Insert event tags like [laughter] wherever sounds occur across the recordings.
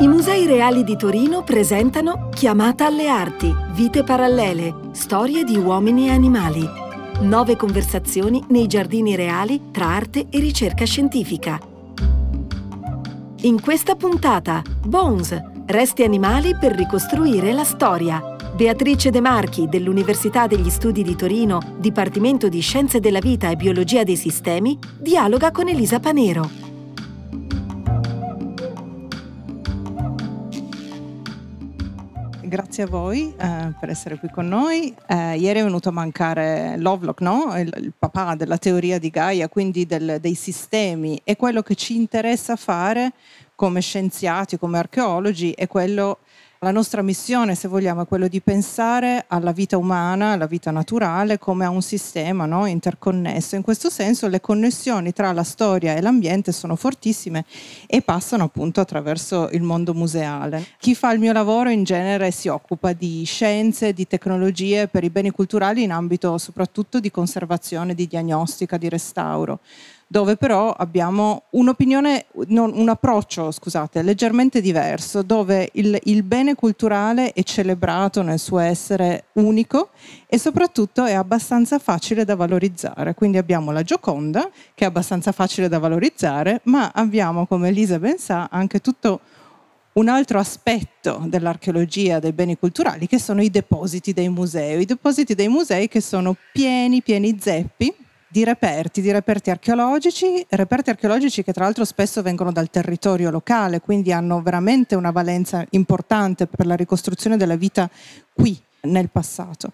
I Musei Reali di Torino presentano Chiamata alle Arti, Vite Parallele, Storie di uomini e animali. Nove conversazioni nei giardini reali tra arte e ricerca scientifica. In questa puntata, Bones, resti animali per ricostruire la storia. Beatrice De Marchi dell'Università degli Studi di Torino, Dipartimento di Scienze della Vita e Biologia dei Sistemi, dialoga con Elisa Panero. Grazie a voi eh, per essere qui con noi. Eh, ieri è venuto a mancare Lovelock, no? il, il, papà della teoria di Gaia, quindi del, dei sistemi. E quello che ci interessa fare come scienziati, come archeologi, è quello la nostra missione, se vogliamo, è quello di pensare alla vita umana, alla vita naturale come a un sistema no? interconnesso. In questo senso le connessioni tra la storia e l'ambiente sono fortissime e passano appunto attraverso il mondo museale. Chi fa il mio lavoro in genere si occupa di scienze, di tecnologie per i beni culturali in ambito soprattutto di conservazione, di diagnostica, di restauro dove però abbiamo non, un approccio, scusate, leggermente diverso, dove il, il, bene culturale è celebrato nel suo essere unico e soprattutto è abbastanza facile da valorizzare. Quindi abbiamo la Gioconda, che è abbastanza facile da valorizzare, ma abbiamo, come Elisa ben sa, anche tutto un altro aspetto dell'archeologia dei beni culturali che sono i depositi dei musei. I depositi dei musei che sono pieni, pieni zeppi di reperti, di reperti archeologici, reperti archeologici che tra l'altro spesso vengono dal territorio locale, quindi hanno veramente una valenza importante per la ricostruzione della vita qui nel passato.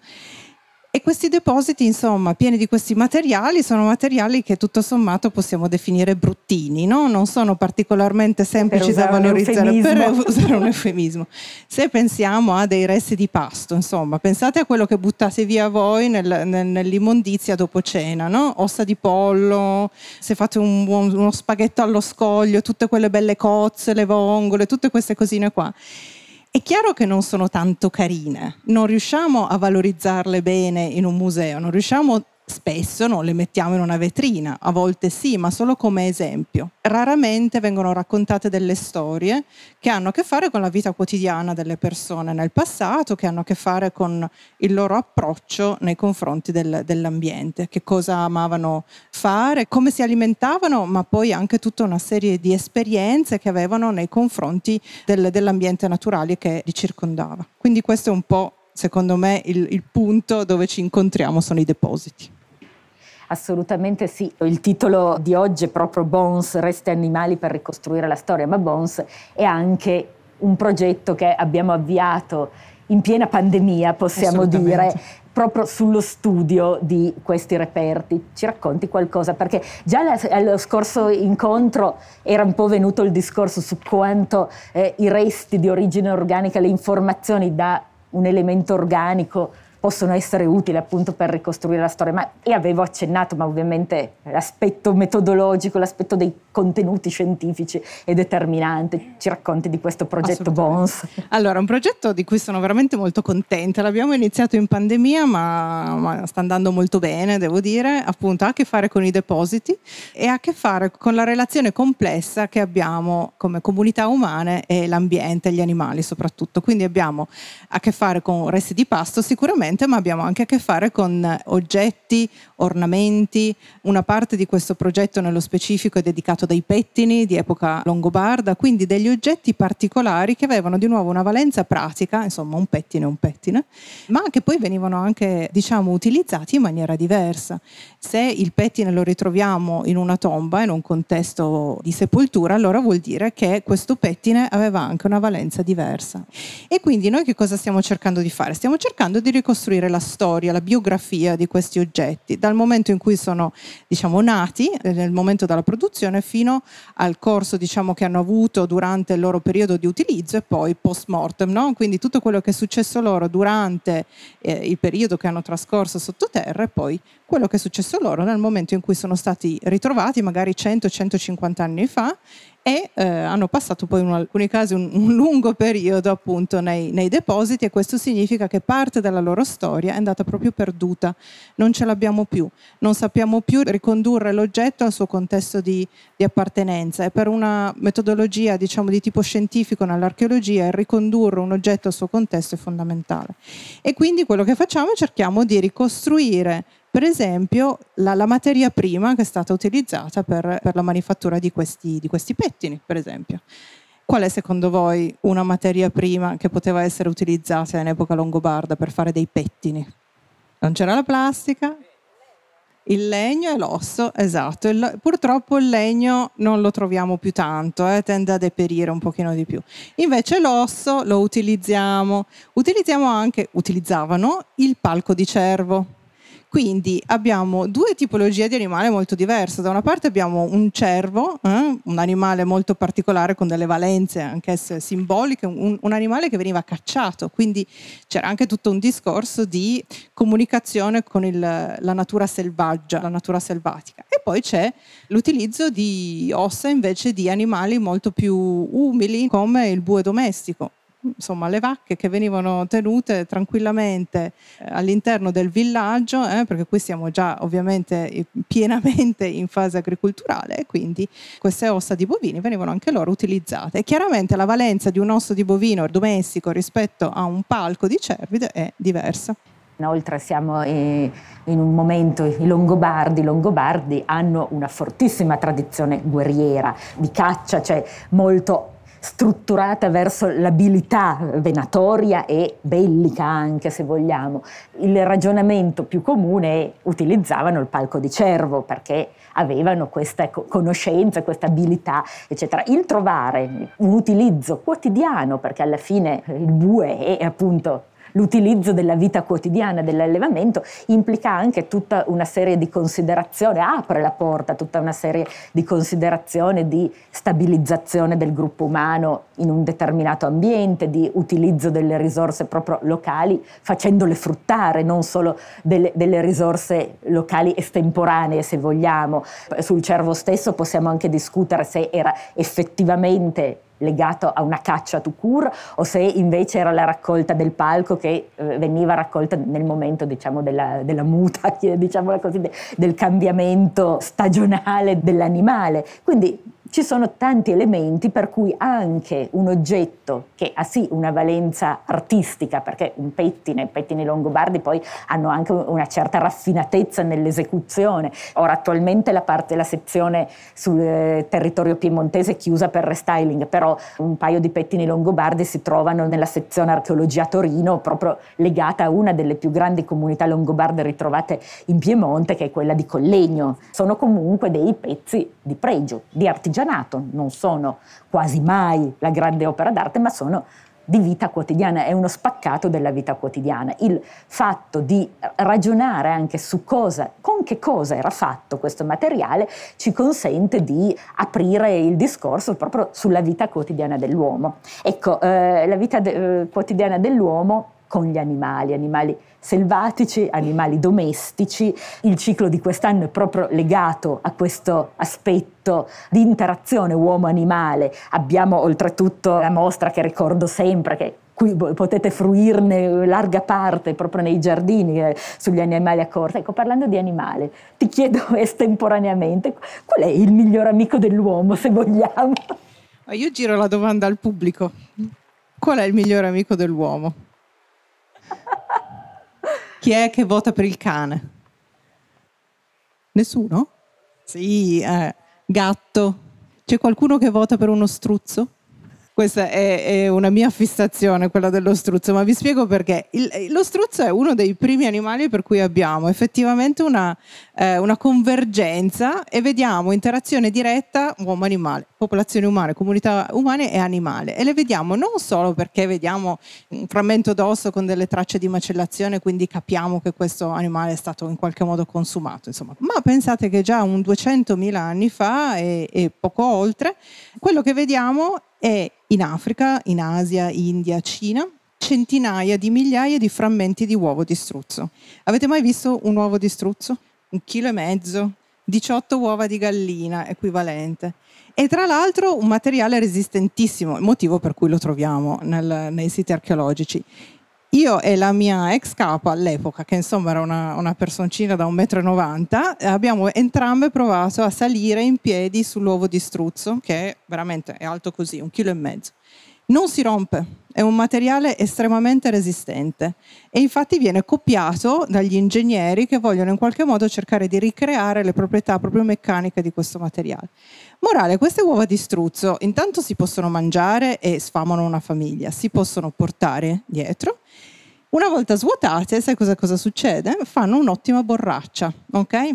E questi depositi, insomma, pieni di questi materiali, sono materiali che tutto sommato possiamo definire bruttini, no? non sono particolarmente semplici da valorizzare, per usare un eufemismo. Se pensiamo a dei resti di pasto, insomma, pensate a quello che buttate via voi nel, nel, nell'immondizia dopo cena, no? ossa di pollo, se fate un, uno spaghetto allo scoglio, tutte quelle belle cozze, le vongole, tutte queste cosine qua è chiaro che non sono tanto carine, non riusciamo a valorizzarle bene in un museo, non riusciamo Spesso non le mettiamo in una vetrina, a volte sì, ma solo come esempio. Raramente vengono raccontate delle storie che hanno a che fare con la vita quotidiana delle persone nel passato, che hanno a che fare con il loro approccio nei confronti del, dell'ambiente, che cosa amavano fare, come si alimentavano, ma poi anche tutta una serie di esperienze che avevano nei confronti del, dell'ambiente naturale che li circondava. Quindi questo è un po' secondo me il, il punto dove ci incontriamo sono i depositi. Assolutamente sì, il titolo di oggi è proprio Bones, resti animali per ricostruire la storia, ma Bones è anche un progetto che abbiamo avviato in piena pandemia, possiamo dire, proprio sullo studio di questi reperti. Ci racconti qualcosa? Perché già allo scorso incontro era un po' venuto il discorso su quanto eh, i resti di origine organica, le informazioni da un elemento organico possono essere utili appunto per ricostruire la storia. Ma, e avevo accennato, ma ovviamente l'aspetto metodologico, l'aspetto dei contenuti scientifici è determinante. Ci racconti di questo progetto Bones? Allora, un progetto di cui sono veramente molto contenta. L'abbiamo iniziato in pandemia, ma, ma sta andando molto bene, devo dire. Appunto, ha a che fare con i depositi e ha a che fare con la relazione complessa che abbiamo come comunità umane e l'ambiente, gli animali soprattutto. Quindi abbiamo a che fare con resti di pasto sicuramente sicuramente, ma abbiamo anche a che fare con oggetti, ornamenti. Una parte di questo progetto nello specifico è dedicato dai pettini di epoca longobarda, quindi degli oggetti particolari che avevano di nuovo una valenza pratica, insomma un pettine è un pettine, ma che poi venivano anche diciamo utilizzati in maniera diversa. Se il pettine lo ritroviamo in una tomba, in un contesto di sepoltura, allora vuol dire che questo pettine aveva anche una valenza diversa. E quindi noi che cosa stiamo cercando di fare? Stiamo cercando di ricostruire ricostruire la storia, la biografia di questi oggetti, dal momento in cui sono diciamo, nati, eh, nel momento della produzione, fino al corso diciamo, che hanno avuto durante il loro periodo di utilizzo e poi post mortem, no? quindi tutto quello che è successo loro durante eh, il periodo che hanno trascorso sottoterra e poi quello che è successo loro nel momento in cui sono stati ritrovati magari 100-150 anni fa e eh, hanno passato poi in alcuni casi un, un lungo periodo appunto nei, nei, depositi e questo significa che parte della loro storia è andata proprio perduta, non ce l'abbiamo più, non sappiamo più ricondurre l'oggetto al suo contesto di, di appartenenza. E per una metodologia diciamo di tipo scientifico nell'archeologia ricondurre un oggetto al suo contesto è fondamentale. E quindi quello che facciamo è cerchiamo di ricostruire per esempio la, la, materia prima che è stata utilizzata per, per la manifattura di questi, di questi pettini, per esempio. Qual è secondo voi una materia prima che poteva essere utilizzata in epoca longobarda per fare dei pettini? Non c'era la plastica, il legno e l'osso, esatto. Il, purtroppo il legno non lo troviamo più tanto, eh, tende a deperire un pochino di più. Invece l'osso lo utilizziamo. Utilizziamo anche, utilizzavano il palco di cervo. Quindi abbiamo due tipologie di animale molto diverse. Da una parte abbiamo un cervo, eh, un animale molto particolare con delle valenze anch'esse simboliche, un, un, animale che veniva cacciato, quindi c'era anche tutto un discorso di comunicazione con il, la natura selvaggia, la natura selvatica. E poi c'è l'utilizzo di ossa invece di animali molto più umili come il bue domestico insomma, le vacche che venivano tenute tranquillamente eh, all'interno del villaggio, eh, perché qui siamo già ovviamente pienamente in fase agricolturale e quindi queste ossa di bovini venivano anche loro utilizzate. E chiaramente la valenza di un osso di bovino domestico rispetto a un palco di cervide è diversa. Inoltre siamo in un momento, i Longobardi, i Longobardi hanno una fortissima tradizione guerriera di caccia, cioè molto strutturata verso l'abilità venatoria e bellica anche se vogliamo. Il ragionamento più comune è utilizzavano il palco di cervo perché avevano questa conoscenza, questa abilità, eccetera. Il trovare un utilizzo quotidiano, perché alla fine il bue è appunto l'utilizzo della vita quotidiana dell'allevamento implica anche tutta una serie di considerazioni, apre la porta a tutta una serie di considerazioni di stabilizzazione del gruppo umano in un determinato ambiente, di utilizzo delle risorse proprio locali, facendole fruttare, non solo delle, delle risorse locali estemporanee, se vogliamo. Sul cervo stesso possiamo anche discutere se era effettivamente legato a una caccia to cure o se invece era la raccolta del palco che eh, veniva raccolta nel momento diciamo, della, della, muta, [laughs] diciamo così, del cambiamento stagionale dell'animale. Quindi ci sono tanti elementi per cui anche un oggetto che ha sì una valenza artistica, perché un pettine, i pettini longobardi poi hanno anche una certa raffinatezza nell'esecuzione. Ora attualmente la parte, la sezione sul eh, territorio piemontese è chiusa per restyling, però un paio di pettini longobardi si trovano nella sezione archeologia Torino, proprio legata a una delle più grandi comunità longobarde ritrovate in Piemonte, che è quella di Collegno. Sono comunque dei pezzi di pregio, di artigianato non sono quasi mai la grande opera d'arte, ma sono di vita quotidiana, è uno spaccato della vita quotidiana. Il fatto di ragionare anche su cosa, con che cosa era fatto questo materiale, ci consente di aprire il discorso proprio sulla vita quotidiana dell'uomo. Ecco, eh, la vita de- eh, quotidiana dell'uomo con gli animali, animali selvatici, animali domestici. Il ciclo di quest'anno è proprio legato a questo aspetto di interazione uomo-animale. Abbiamo oltretutto la mostra che ricordo sempre, che qui potete fruirne larga parte proprio nei giardini eh, sugli animali a corsa. Ecco, parlando di animale, ti chiedo [laughs] estemporaneamente qual è il miglior amico dell'uomo, se vogliamo? Io giro la domanda al pubblico. Qual è il miglior amico dell'uomo? Chi è che vota per il cane? Nessuno? Sì, eh, gatto. C'è qualcuno che vota per uno struzzo? Questa è, è, una mia fissazione, quella dello struzzo, ma vi spiego perché. Il, lo struzzo è uno dei primi animali per cui abbiamo effettivamente una, eh, una convergenza e vediamo interazione diretta uomo-animale, popolazione umana, comunità umane e animale. E le vediamo non solo perché vediamo un frammento d'osso con delle tracce di macellazione, quindi capiamo che questo animale è stato in qualche modo consumato, insomma. ma pensate che già un 200.000 anni fa e, e poco oltre, quello che vediamo è in Africa, in Asia, India, Cina, centinaia di migliaia di frammenti di uovo di struzzo. Avete mai visto un uovo di struzzo? Un chilo e mezzo, 18 uova di gallina equivalente. E tra l'altro un materiale resistentissimo, il motivo per cui lo troviamo nel, nei siti archeologici. Io e la mia ex capa all'epoca, che insomma era una, una personcina da 1,90 m, abbiamo entrambe provato a salire in piedi sull'uovo di struzzo, che veramente è alto così, un chilo e mezzo. Non si rompe, è un materiale estremamente resistente e infatti viene copiato dagli ingegneri che vogliono in qualche modo cercare di ricreare le proprietà proprio meccaniche di questo materiale. Morale, queste uova di struzzo intanto si possono mangiare e sfamano una famiglia, si possono portare dietro. Una volta svuotate, sai cosa, cosa succede? Fanno un'ottima borraccia, ok?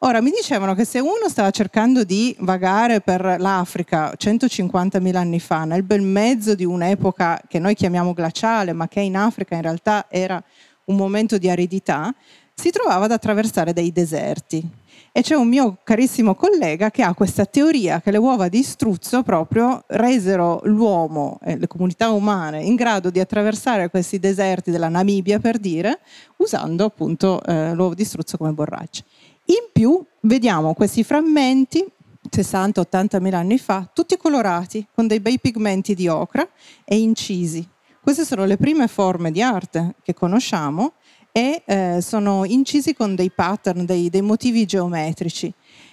Ora, mi dicevano che se uno stava cercando di vagare per l'Africa 150.000 anni fa, nel bel mezzo di un'epoca che noi chiamiamo glaciale, ma che in Africa in realtà era un momento di aridità, si trovava ad attraversare dei deserti. E c'è un mio carissimo collega che ha questa teoria che le uova di struzzo proprio resero l'uomo e le comunità umane in grado di attraversare questi deserti della Namibia, per dire, usando appunto eh, l'uovo di struzzo come borraccia. In più vediamo questi frammenti 60-80 mila anni fa, tutti colorati con dei bei pigmenti di ocra e incisi. Queste sono le prime forme di arte che conosciamo e eh, sono incisi con dei pattern, dei, dei motivi geometrici.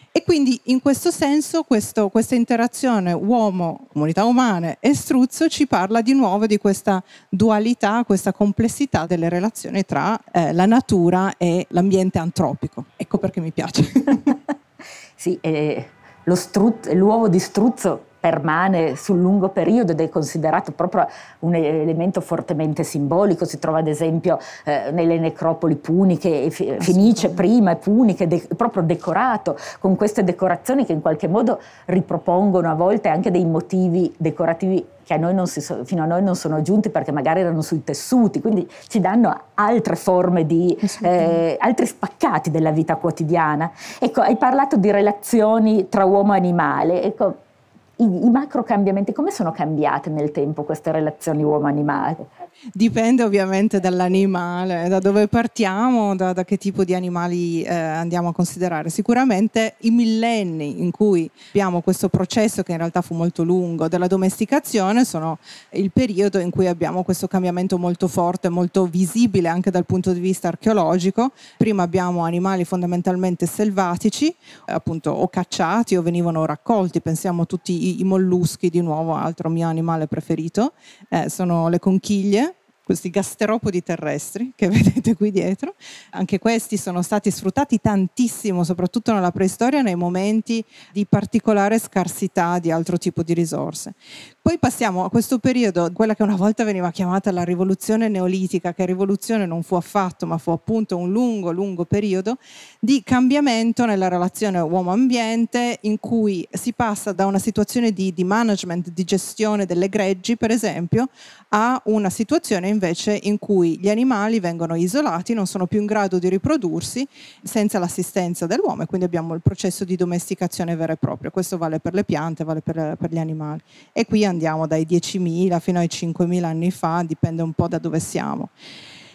E quindi in questo senso questo, questa interazione uomo, comunità umane e struzzo ci parla di nuovo di questa dualità, questa complessità delle relazioni tra eh, la natura e l'ambiente antropico. Ecco perché mi piace. [laughs] sì, eh, struzzo, l'uovo di struzzo permane sul lungo periodo ed è considerato proprio un elemento fortemente simbolico. Si trova ad esempio eh, nelle necropoli puniche, fenice prima e puniche, de- proprio decorato con queste decorazioni che in qualche modo ripropongono a volte anche dei motivi decorativi che a so, fino a noi non sono giunti perché magari erano sui tessuti, quindi ci danno altre forme di, eh, altri spaccati della vita quotidiana. Ecco, hai parlato di relazioni tra uomo e animale, ecco, i, i macro cambiamenti, come sono cambiate nel tempo queste relazioni uomo-animale? Dipende ovviamente dall'animale, da dove partiamo, da, da che tipo di animali eh, andiamo a considerare. Sicuramente i millenni in cui abbiamo questo processo che in realtà fu molto lungo della domesticazione sono il periodo in cui abbiamo questo cambiamento molto forte, molto visibile anche dal punto di vista archeologico. Prima abbiamo animali fondamentalmente selvatici, appunto o cacciati o venivano raccolti, pensiamo tutti i, i molluschi di nuovo, altro mio animale preferito, eh, sono le conchiglie questi gasteropodi terrestri che [laughs] vedete qui dietro. Anche questi sono stati sfruttati tantissimo, soprattutto nella preistoria, nei momenti di particolare scarsità di altro tipo di risorse. Poi passiamo a questo periodo, quella che una volta veniva chiamata la rivoluzione neolitica, che rivoluzione non fu affatto, ma fu appunto un lungo, lungo periodo di cambiamento nella relazione uomo-ambiente, in cui si passa da una situazione di, di management, di gestione delle greggi, per esempio, a una situazione invece in cui gli animali vengono isolati, non sono più in grado di riprodursi senza l'assistenza dell'uomo e quindi abbiamo il processo di domesticazione vero e proprio. Questo vale per le piante, vale per, per gli animali. E qui andiamo dai 10.000 fino ai 5.000 anni fa, dipende un po' da dove siamo.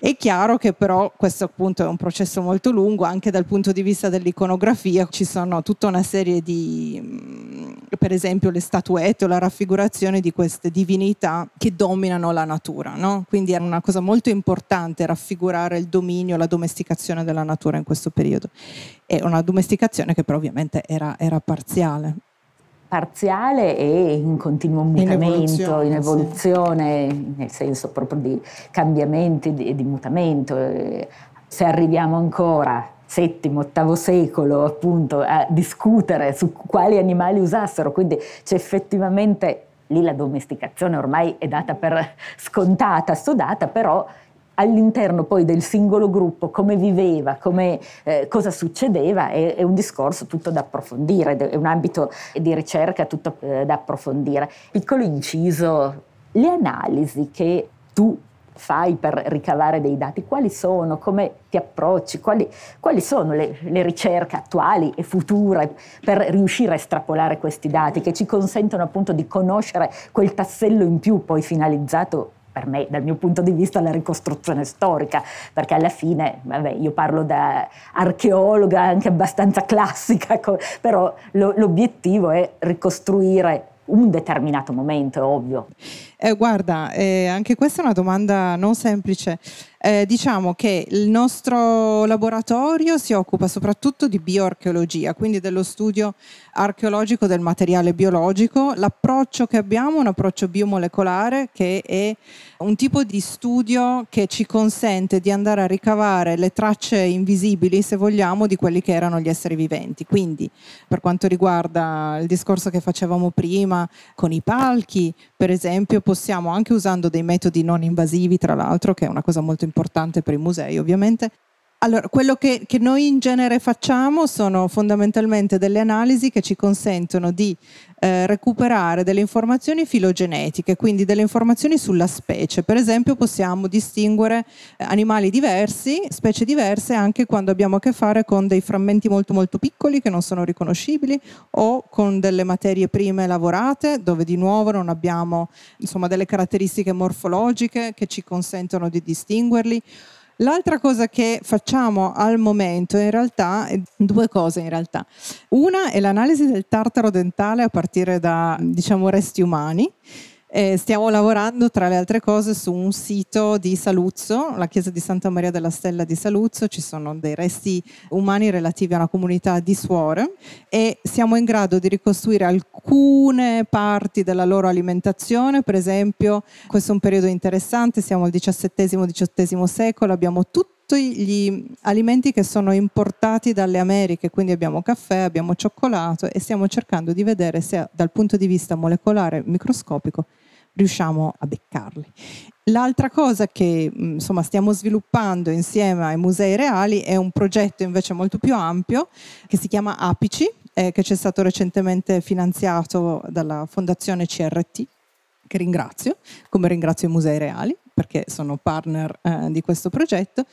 È chiaro che però questo appunto è un processo molto lungo, anche dal punto di vista dell'iconografia ci sono tutta una serie di, mm, per esempio le statuette o la raffigurazione di queste divinità che dominano la natura. No? Quindi è una cosa molto importante raffigurare il dominio, la domesticazione della natura in questo periodo. È una domesticazione che però ovviamente era, era parziale parziale e in continuo mutamento, in evoluzione, in evoluzione sì. nel senso proprio di cambiamenti e di, di, mutamento. Se arriviamo ancora settimo, ottavo secolo appunto a discutere su quali animali usassero, quindi c'è effettivamente lì la domesticazione ormai è data per scontata, sodata, però all'interno poi del singolo gruppo come viveva, come, eh, cosa succedeva, è, è, un discorso tutto da approfondire, è un ambito di ricerca tutto eh, da approfondire. Piccolo inciso, le analisi che tu fai per ricavare dei dati, quali sono, come ti approcci, quali, quali sono le, le, ricerche attuali e future per riuscire a estrapolare questi dati che ci consentono appunto di conoscere quel tassello in più poi finalizzato per me, dal mio punto di vista, la ricostruzione storica, perché alla fine, vabbè, io parlo da archeologa anche abbastanza classica, però lo, l'obiettivo è ricostruire un determinato momento, è ovvio. Eh, guarda, eh, anche questa è una domanda non semplice. Eh, diciamo che il nostro laboratorio si occupa soprattutto di bioarcheologia, quindi dello studio archeologico del materiale biologico. L'approccio che abbiamo è un approccio biomolecolare che è un tipo di studio che ci consente di andare a ricavare le tracce invisibili, se vogliamo, di quelli che erano gli esseri viventi. Quindi, per quanto riguarda il discorso che facevamo prima con i palchi, per esempio, possiamo anche usando dei metodi non invasivi, tra l'altro, che è una cosa molto importante per i musei ovviamente, allora, quello che, che, noi in genere facciamo sono fondamentalmente delle analisi che ci consentono di eh, recuperare delle informazioni filogenetiche, quindi delle informazioni sulla specie. Per esempio possiamo distinguere eh, animali diversi, specie diverse, anche quando abbiamo a che fare con dei frammenti molto molto piccoli che non sono riconoscibili o con delle materie prime lavorate dove di nuovo non abbiamo insomma, delle caratteristiche morfologiche che ci consentono di distinguerli. L'altra cosa che facciamo al momento in realtà due cose in realtà. Una è l'analisi del tartaro dentale a partire da diciamo resti umani eh, stiamo lavorando tra le altre cose su un sito di Saluzzo, la chiesa di Santa Maria della Stella di Saluzzo, ci sono dei resti umani relativi a una comunità di suore e siamo in grado di ricostruire alcune parti della loro alimentazione, per esempio questo è un periodo interessante, siamo al XVII-XVIII secolo, abbiamo tutto gli alimenti che sono importati dalle Americhe, quindi abbiamo caffè, abbiamo cioccolato e stiamo cercando di vedere se dal punto di vista molecolare microscopico riusciamo a beccarli. L'altra cosa che insomma, stiamo sviluppando insieme ai musei reali è un progetto invece molto più ampio che si chiama Apici, eh, che ci è stato recentemente finanziato dalla Fondazione CRT, che ringrazio, come ringrazio i musei reali perché sono partner eh, di questo progetto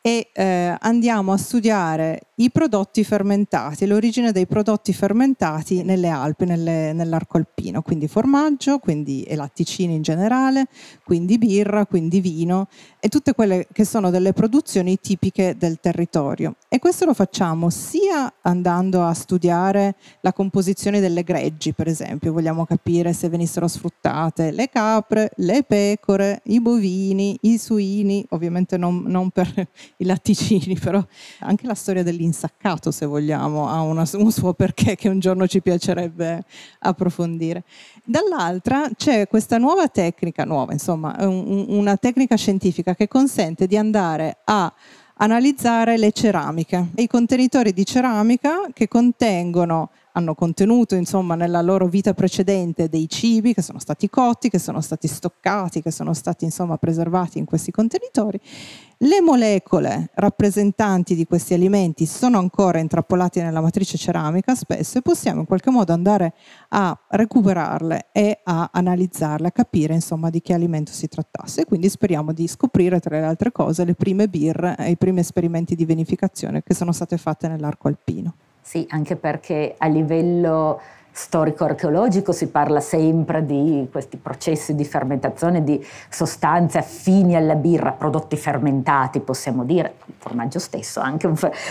e eh, andiamo a studiare i prodotti fermentati, l'origine dei prodotti fermentati nelle Alpi, nelle, nell'arco alpino, quindi formaggio, quindi e latticini in generale, quindi birra, quindi vino e tutte quelle che sono delle produzioni tipiche del territorio. E questo lo facciamo sia andando a studiare la composizione delle greggi, per esempio, vogliamo capire se venissero sfruttate le capre, le pecore, i bovini, i suini, ovviamente non, non per [laughs] i latticini, però anche la storia dell'insaccato, se vogliamo, ha una, un suo perché che un giorno ci piacerebbe approfondire. Dall'altra c'è questa nuova tecnica, nuova insomma, un, una tecnica scientifica che consente di andare a analizzare le ceramiche, i contenitori di ceramica che contengono hanno contenuto insomma nella loro vita precedente dei cibi che sono stati cotti, che sono stati stoccati, che sono stati insomma preservati in questi contenitori. Le molecole rappresentanti di questi alimenti sono ancora intrappolate nella matrice ceramica spesso e possiamo in qualche modo andare a recuperarle e a analizzarle, a capire insomma di che alimento si trattasse. Quindi speriamo di scoprire tra le altre cose le prime birre e i primi esperimenti di vinificazione che sono state fatte nell'arco alpino. Sì, anche perché a livello storico-archeologico si parla sempre di questi processi di fermentazione di sostanze affini alla birra, prodotti fermentati, possiamo dire, il formaggio stesso, anche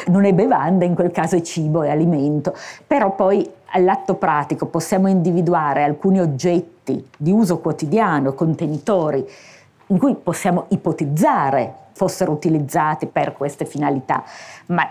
non è bevanda, in quel caso è cibo, è alimento, però poi all'atto pratico possiamo individuare alcuni oggetti di uso quotidiano, contenitori, in cui possiamo ipotizzare fossero utilizzati per queste finalità, ma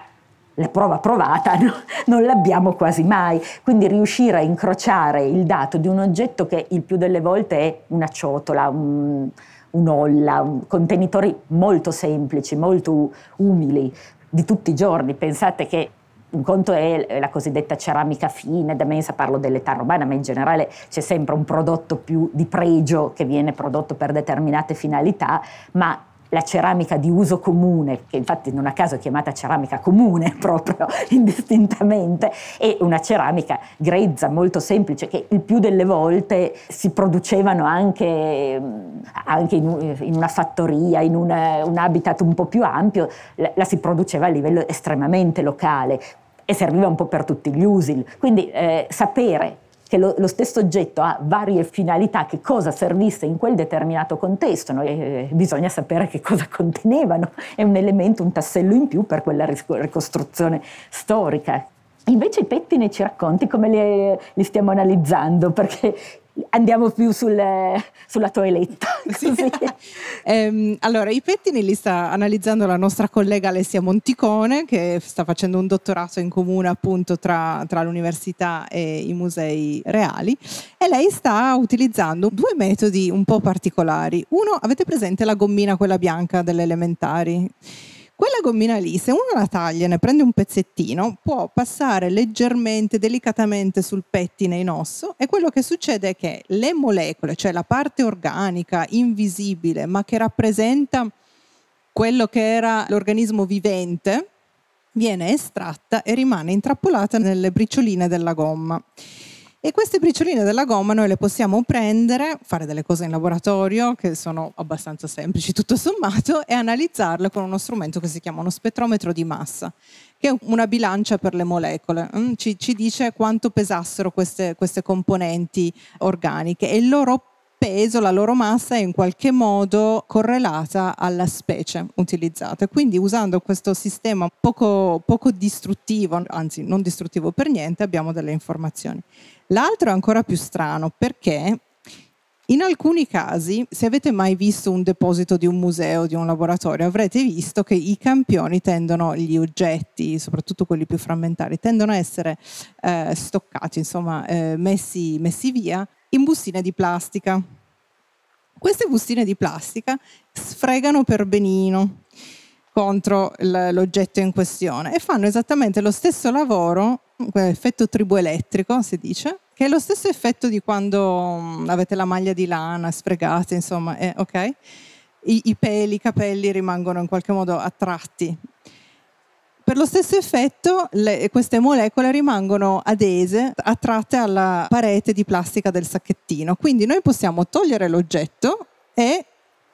la prova provata [laughs] no? non l'abbiamo quasi mai, quindi riuscire a incrociare il dato di un oggetto che il più delle volte è una ciotola, un, un'olla, un, contenitori molto semplici, molto umili di tutti i giorni. Pensate che un conto è la cosiddetta ceramica fine, da mensa parlo dell'età romana, ma in generale c'è sempre un prodotto più di pregio che viene prodotto per determinate finalità, ma la ceramica di uso comune, che infatti non a caso è chiamata ceramica comune [laughs] proprio indistintamente, è una ceramica grezza, molto semplice, che il più delle volte si producevano anche, anche in, in, una fattoria, in una, un habitat un po' più ampio, la, la si produceva a livello estremamente locale e serviva un po' per tutti gli usi. Quindi eh, sapere che lo, lo, stesso oggetto ha varie finalità, che cosa servisse in quel determinato contesto, no? e, bisogna sapere che cosa [laughs] contenevano, è un elemento, un tassello in più per quella ricostruzione storica. Invece i pettini ci racconti come li, li stiamo analizzando, perché andiamo più sul, sulla toeletta. [laughs] Sì. ehm, allora, i pettini li sta analizzando la nostra collega Alessia Monticone, che sta facendo un dottorato in comune appunto tra, tra l'università e i musei reali, e lei sta utilizzando due metodi un po' particolari. Uno, avete presente la gommina, quella bianca delle elementari? Quella gommina lì, se uno la taglia e ne prende un pezzettino, può passare leggermente, delicatamente sul pettine in osso e quello che succede è che le molecole, cioè la parte organica, invisibile, ma che rappresenta quello che era l'organismo vivente, viene estratta e rimane intrappolata nelle bricioline della gomma. E queste bricioline della gomma noi le possiamo prendere, fare delle cose in laboratorio che sono abbastanza semplici tutto sommato e analizzarle con uno strumento che si chiama uno spettrometro di massa, che è una bilancia per le molecole. Mm, ci, ci dice quanto pesassero queste, queste componenti organiche e il loro peso, la loro massa è in qualche modo correlata alla specie utilizzata. Quindi usando questo sistema poco, poco distruttivo, anzi non distruttivo per niente, abbiamo delle informazioni. L'altro è ancora più strano perché in alcuni casi, se avete mai visto un deposito di un museo, di un laboratorio, avrete visto che i campioni tendono, gli oggetti, soprattutto quelli più frammentari, tendono a essere eh, stoccati, insomma, eh, messi, messi via in bustine di plastica. Queste bustine di plastica sfregano per benino contro l'oggetto in questione e fanno esattamente lo stesso lavoro, effetto triboelettrico si dice, che è lo stesso effetto di quando mm, avete la maglia di lana sfregate, insomma, eh, ok? I, I peli, i capelli rimangono in qualche modo attratti per lo stesso effetto le, queste molecole rimangono adese, attratte alla parete di plastica del sacchettino. Quindi noi possiamo togliere l'oggetto e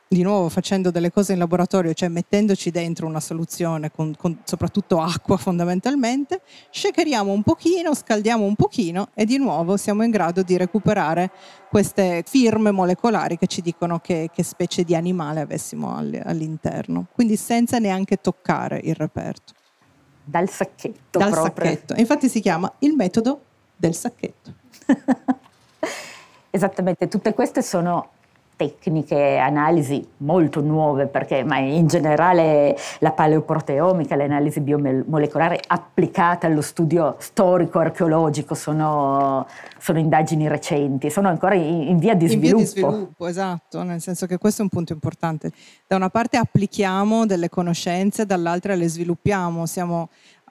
di nuovo facendo delle cose in laboratorio, cioè mettendoci dentro una soluzione con, con, soprattutto acqua fondamentalmente, shakeriamo un pochino, scaldiamo un pochino e di nuovo siamo in grado di recuperare queste firme molecolari che ci dicono che, che specie di animale avessimo all'interno, quindi senza neanche toccare il reperto dal sacchetto. Dal proprio. sacchetto. Infatti si chiama il metodo del sacchetto. [laughs] Esattamente, tutte queste sono tecniche, analisi molto nuove, perché ma in generale la paleoproteomica, l'analisi biomolecolare applicata allo studio storico-archeologico sono, sono indagini recenti, sono ancora in, in via di in sviluppo. Via di sviluppo, esatto, nel senso che questo è un punto importante. Da una parte applichiamo delle conoscenze, dall'altra le sviluppiamo, siamo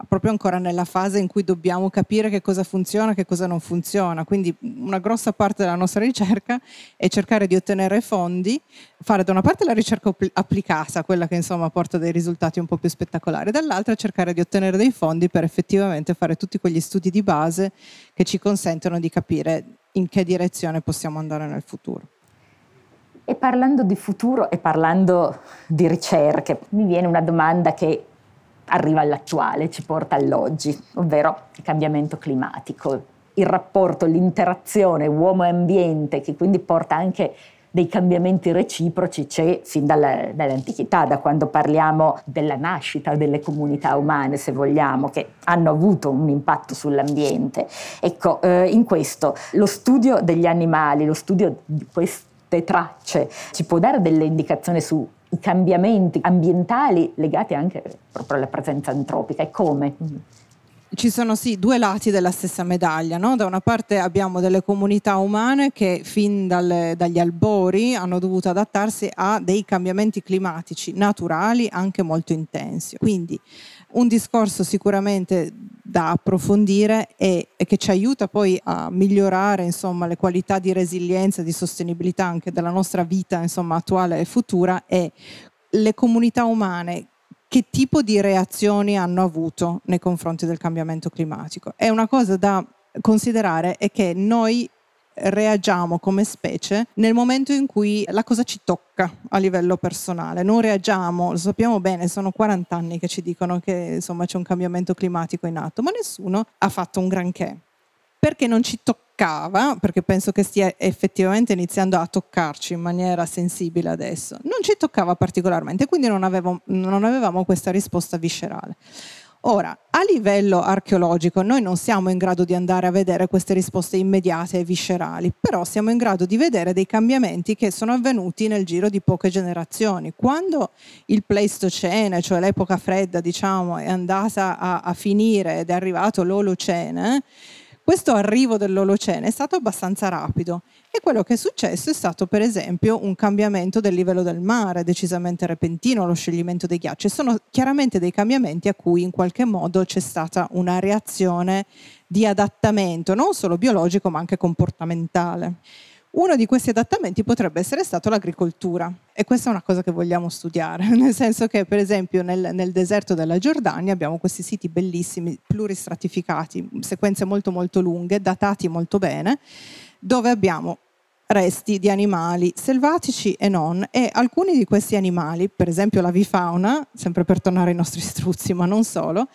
proprio ancora nella fase in cui dobbiamo capire che cosa funziona e che cosa non funziona. Quindi una grossa parte della nostra ricerca è cercare di ottenere fondi, fare da una parte la ricerca applicata, quella che insomma porta dei risultati un po' più spettacolari, dall'altra cercare di ottenere dei fondi per effettivamente fare tutti quegli studi di base che ci consentono di capire in che direzione possiamo andare nel futuro. E parlando di futuro e parlando di ricerche, mi viene una domanda che arriva all'attuale, ci porta all'oggi, ovvero il cambiamento climatico, il rapporto, l'interazione uomo e ambiente che quindi porta anche dei cambiamenti reciproci c'è fin dalla, dall'antichità, da quando parliamo della nascita delle comunità umane, se vogliamo, che hanno avuto un impatto sull'ambiente. Ecco, eh, in questo lo studio degli animali, lo studio di queste tracce, ci può dare delle indicazioni su i cambiamenti ambientali legati anche proprio alla presenza antropica e come? Ci sono sì due lati della stessa medaglia, no? da una parte abbiamo delle comunità umane che fin dalle, dagli albori hanno dovuto adattarsi a dei cambiamenti climatici naturali anche molto intensi. Quindi un discorso sicuramente da approfondire e, e, che ci aiuta poi a migliorare insomma, le qualità di resilienza di sostenibilità anche della nostra vita insomma, attuale e futura è le comunità umane che tipo di reazioni hanno avuto nei confronti del cambiamento climatico. È una cosa da considerare è che noi reagiamo come specie nel momento in cui la cosa ci tocca a livello personale. Non reagiamo, lo sappiamo bene, sono 40 anni che ci dicono che insomma c'è un cambiamento climatico in atto, ma nessuno ha fatto un granché perché non ci tocca toccava, perché penso che stia effettivamente iniziando a toccarci in maniera sensibile adesso, non ci toccava particolarmente, quindi non, avevo, non avevamo questa risposta viscerale. Ora, a livello archeologico noi non siamo in grado di andare a vedere queste risposte immediate e viscerali, però siamo in grado di vedere dei cambiamenti che sono avvenuti nel giro di poche generazioni. Quando il Pleistocene, cioè l'epoca fredda, diciamo, è andata a, a finire ed è arrivato l'Olocene, questo arrivo dell'Olocene è stato abbastanza rapido e quello che è successo è stato per esempio un cambiamento del livello del mare decisamente repentino, lo scioglimento dei ghiacci. Sono chiaramente dei cambiamenti a cui in qualche modo c'è stata una reazione di adattamento, non solo biologico ma anche comportamentale. Uno di questi adattamenti potrebbe essere stato l'agricoltura e questa è una cosa che vogliamo studiare, [laughs] nel senso che per esempio nel, nel deserto della Giordania abbiamo questi siti bellissimi, pluristratificati, sequenze molto molto lunghe, datati molto bene, dove abbiamo resti di animali selvatici e non. E alcuni di questi animali, per esempio l'avifauna, sempre per tornare ai nostri [laughs] struzzi ma non solo,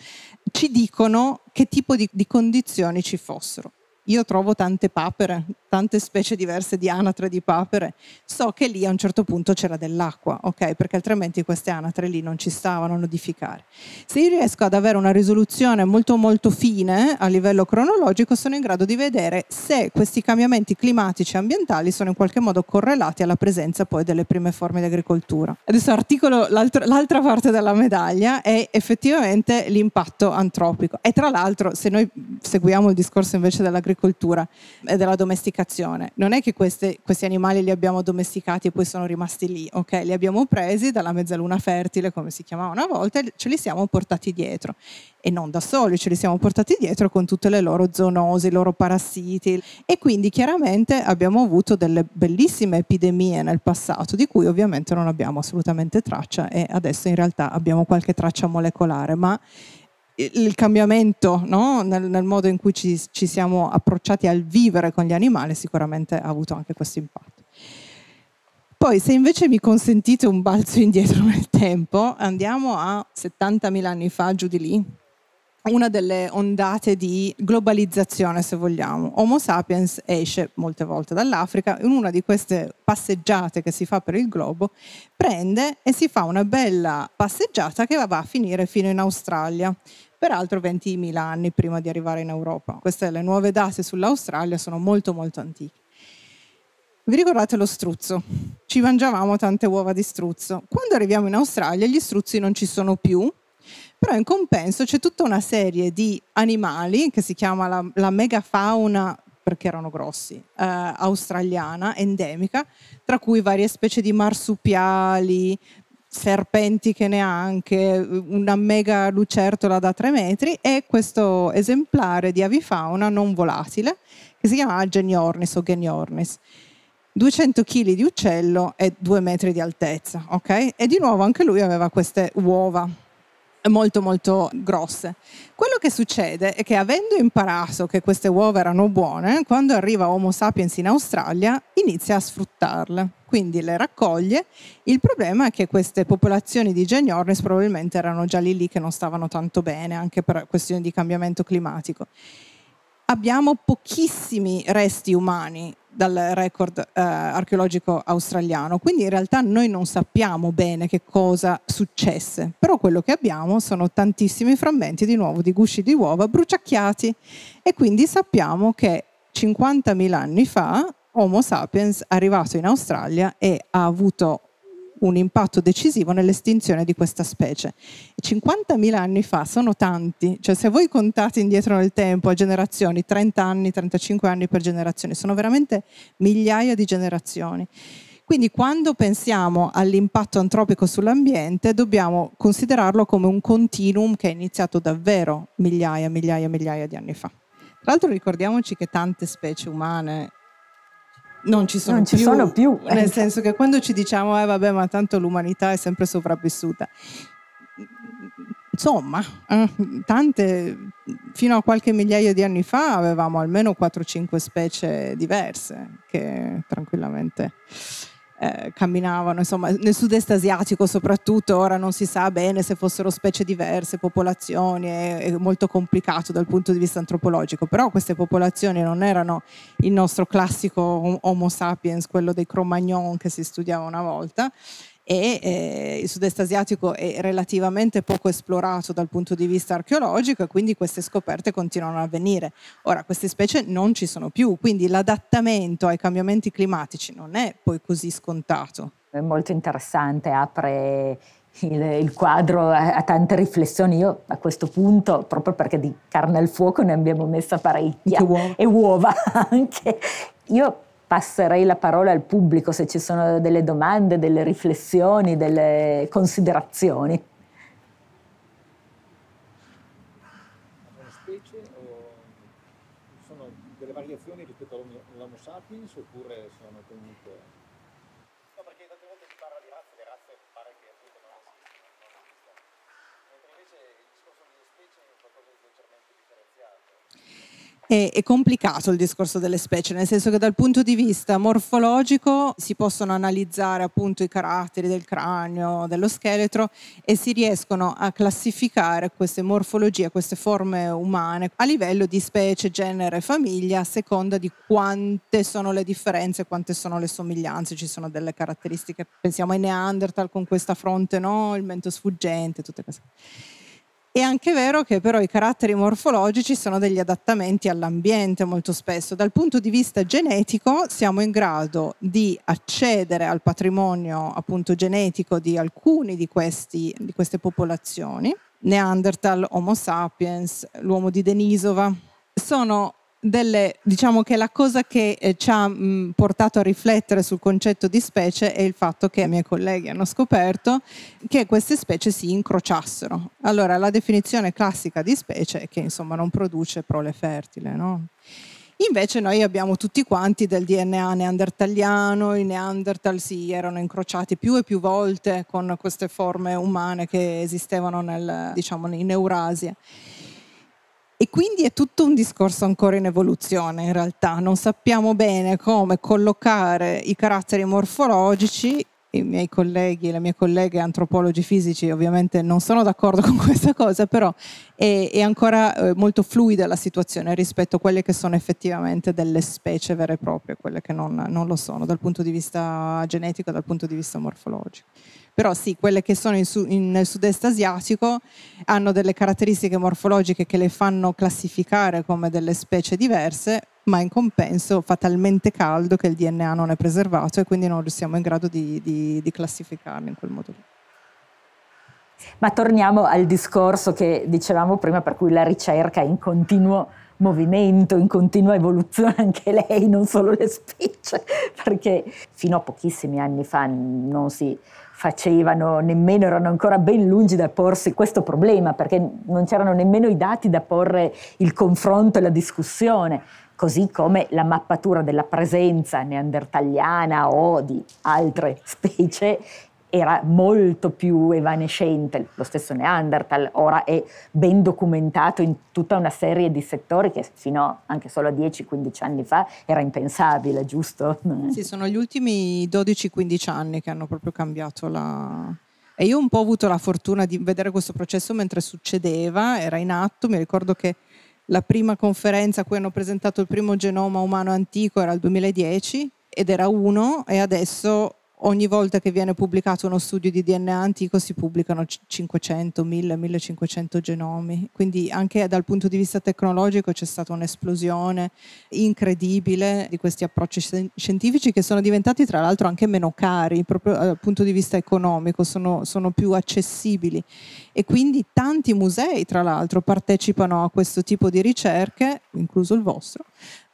ci dicono che tipo di, di condizioni ci fossero io trovo tante papere, tante specie diverse di anatre di papere, so che lì a un certo punto c'era dell'acqua, ok? Perché altrimenti queste anatre lì non ci stavano a nidificare. Se io riesco ad avere una risoluzione molto molto fine a livello cronologico, sono in grado di vedere se questi cambiamenti climatici e ambientali sono in qualche modo correlati alla presenza poi delle prime forme di agricoltura. Adesso articolo l'altra parte della medaglia è effettivamente l'impatto antropico. E tra l'altro, se noi seguiamo il discorso invece dell'agricoltura, dell'agricoltura e della domesticazione. Non è che queste, questi animali li abbiamo domesticati e poi sono rimasti lì, ok? Li abbiamo presi dalla mezzaluna fertile, come si chiamava una volta, e ce li siamo portati dietro. E non da soli, ce li siamo portati dietro con tutte le loro zoonosi, i loro parassiti. E quindi chiaramente abbiamo avuto delle bellissime epidemie nel passato, di cui ovviamente non abbiamo assolutamente traccia e adesso in realtà abbiamo qualche traccia molecolare, ma il cambiamento no? nel, nel, modo in cui ci, ci, siamo approcciati al vivere con gli animali sicuramente ha avuto anche questo impatto. Poi se invece mi consentite un balzo indietro nel tempo, andiamo a 70.000 anni fa, giù di lì, una delle ondate di globalizzazione, se vogliamo. Homo sapiens esce molte volte dall'Africa, in una di queste passeggiate che si fa per il globo, prende e si fa una bella passeggiata che va a finire fino in Australia peraltro 20.000 anni prima di arrivare in Europa. Queste le nuove date sull'Australia sono molto molto antiche. Vi ricordate lo struzzo? Ci mangiavamo tante uova di struzzo. Quando arriviamo in Australia gli struzzi non ci sono più, però in compenso c'è tutta una serie di animali che si chiama la, la megafauna perché erano grossi, eh, australiana, endemica, tra cui varie specie di marsupiali, serpenti che neanche, una mega lucertola da tre metri e questo esemplare di avifauna non volatile che si chiama Geniornis o Geniornis. 200 kg di uccello e 2 metri di altezza, ok? E di nuovo anche lui aveva queste uova molto molto grosse. Quello che succede è che avendo imparato che queste uova erano buone, quando arriva Homo sapiens in Australia inizia a sfruttarle, quindi le raccoglie. Il problema è che queste popolazioni di Geniornis probabilmente erano già lì lì che non stavano tanto bene, anche per questioni di cambiamento climatico. Abbiamo pochissimi resti umani dal record eh, archeologico australiano, quindi in realtà noi non sappiamo bene che cosa successe, però quello che abbiamo sono tantissimi frammenti di nuovo di gusci di uova bruciacchiati. E quindi sappiamo che 50.000 anni fa Homo sapiens è arrivato in Australia e ha avuto un impatto decisivo nell'estinzione di questa specie. 50.000 anni fa sono tanti, cioè se voi contate indietro nel tempo a generazioni, 30 anni, 35 anni per generazione, sono veramente migliaia di generazioni. Quindi quando pensiamo all'impatto antropico sull'ambiente dobbiamo considerarlo come un continuum che è iniziato davvero migliaia, migliaia, migliaia di anni fa. Tra l'altro ricordiamoci che tante specie umane non ci sono non più. Ci sono più. Nel senso che quando ci diciamo, eh vabbè, ma tanto l'umanità è sempre sopravvissuta. Insomma, eh, tante, fino a qualche migliaio di anni fa avevamo almeno 4-5 specie diverse che tranquillamente eh, camminavano, insomma, nel sud-est asiatico soprattutto, ora non si sa bene se fossero specie diverse, popolazioni, è, è, molto complicato dal punto di vista antropologico, però queste popolazioni non erano il nostro classico Homo sapiens, quello dei Cro-Magnon che si studiava una volta, e eh, il sud-est asiatico è relativamente poco esplorato dal punto di vista archeologico e quindi queste scoperte continuano a avvenire. Ora, queste specie non ci sono più, quindi l'adattamento ai cambiamenti climatici non è poi così scontato. È molto interessante, apre il, il, quadro a, tante riflessioni. Io a questo punto, proprio perché di carne al fuoco ne abbiamo messa parecchia uova. e uova [laughs] anche. Io passerei la parola al pubblico se ci sono delle domande, delle riflessioni, delle considerazioni. Sono delle variazioni rispetto all'Homo sapiens oppure sono comunque... No, perché tante volte si parla di razze, le razze pare che appunto non esistono, non esistono. Mentre invece il discorso delle specie è qualcosa di leggermente differenziato. È, è, complicato il discorso delle specie, nel senso che dal punto di vista morfologico si possono analizzare appunto i caratteri del cranio, dello scheletro e si riescono a classificare queste morfologie, queste forme umane a livello di specie, genere, famiglia, a seconda di quante sono le differenze, quante sono le somiglianze. Ci sono delle caratteristiche, pensiamo ai Neanderthal con questa fronte, no? il mento sfuggente, tutte queste cose. È anche vero che però i caratteri morfologici sono degli adattamenti all'ambiente molto spesso. Dal punto di vista genetico siamo in grado di accedere al patrimonio appunto genetico di alcuni di, di queste popolazioni. Neanderthal, Homo sapiens, l'uomo di Denisova. Sono delle, diciamo che la cosa che eh, ci ha mh, portato a riflettere sul concetto di specie è il fatto che i miei colleghi hanno scoperto che queste specie si incrociassero. Allora, la definizione classica di specie è che insomma non produce prole fertile, no? Invece noi abbiamo tutti quanti del DNA neandertaliano, i neanderthal si erano incrociati più e più volte con queste forme umane che esistevano nel, diciamo, in Eurasia. E quindi è tutto un discorso ancora in evoluzione in realtà, non sappiamo bene come collocare i caratteri morfologici, i miei colleghi e le mie colleghe antropologi fisici ovviamente non sono d'accordo [laughs] con questa cosa, però è, è ancora eh, molto fluida la situazione rispetto a quelle che sono effettivamente delle specie vere e proprie, quelle che non, non lo sono dal punto di vista genetico e dal punto di vista morfologico però sì, quelle che sono in su, in, nel sud-est asiatico hanno delle caratteristiche morfologiche che le fanno classificare come delle specie diverse, ma in compenso fa talmente caldo che il DNA non è preservato e quindi non siamo in grado di, di, di classificarle in quel modo lì. Ma torniamo al discorso che dicevamo prima, per cui la ricerca è in continuo movimento, in continua evoluzione [laughs] anche lei, non solo le specie, perché fino a pochissimi anni fa non si facevano, nemmeno erano ancora ben lungi da porsi questo problema, perché non c'erano nemmeno i dati da porre il confronto e la discussione, così come la mappatura della presenza neandertaliana o di altre specie era molto più evanescente, lo stesso Neanderthal ora è ben documentato in tutta una serie di settori che fino anche solo a 10-15 anni fa era impensabile, giusto? [laughs] Sì, sono gli ultimi 12-15 anni che hanno proprio cambiato la... E io ho un po' avuto la fortuna di vedere questo processo mentre succedeva, era in atto, mi ricordo che la prima conferenza a cui hanno presentato il primo genoma umano antico era il 2010 ed era uno e adesso ogni volta che viene pubblicato uno studio di DNA antico si pubblicano 500, 1000, 1500 genomi, quindi anche dal punto di vista tecnologico c'è stata un'esplosione incredibile di questi approcci scientifici che sono diventati tra l'altro anche meno cari, proprio dal punto di vista economico, sono, sono più accessibili. E quindi tanti musei tra l'altro partecipano a questo tipo di ricerche, incluso il vostro,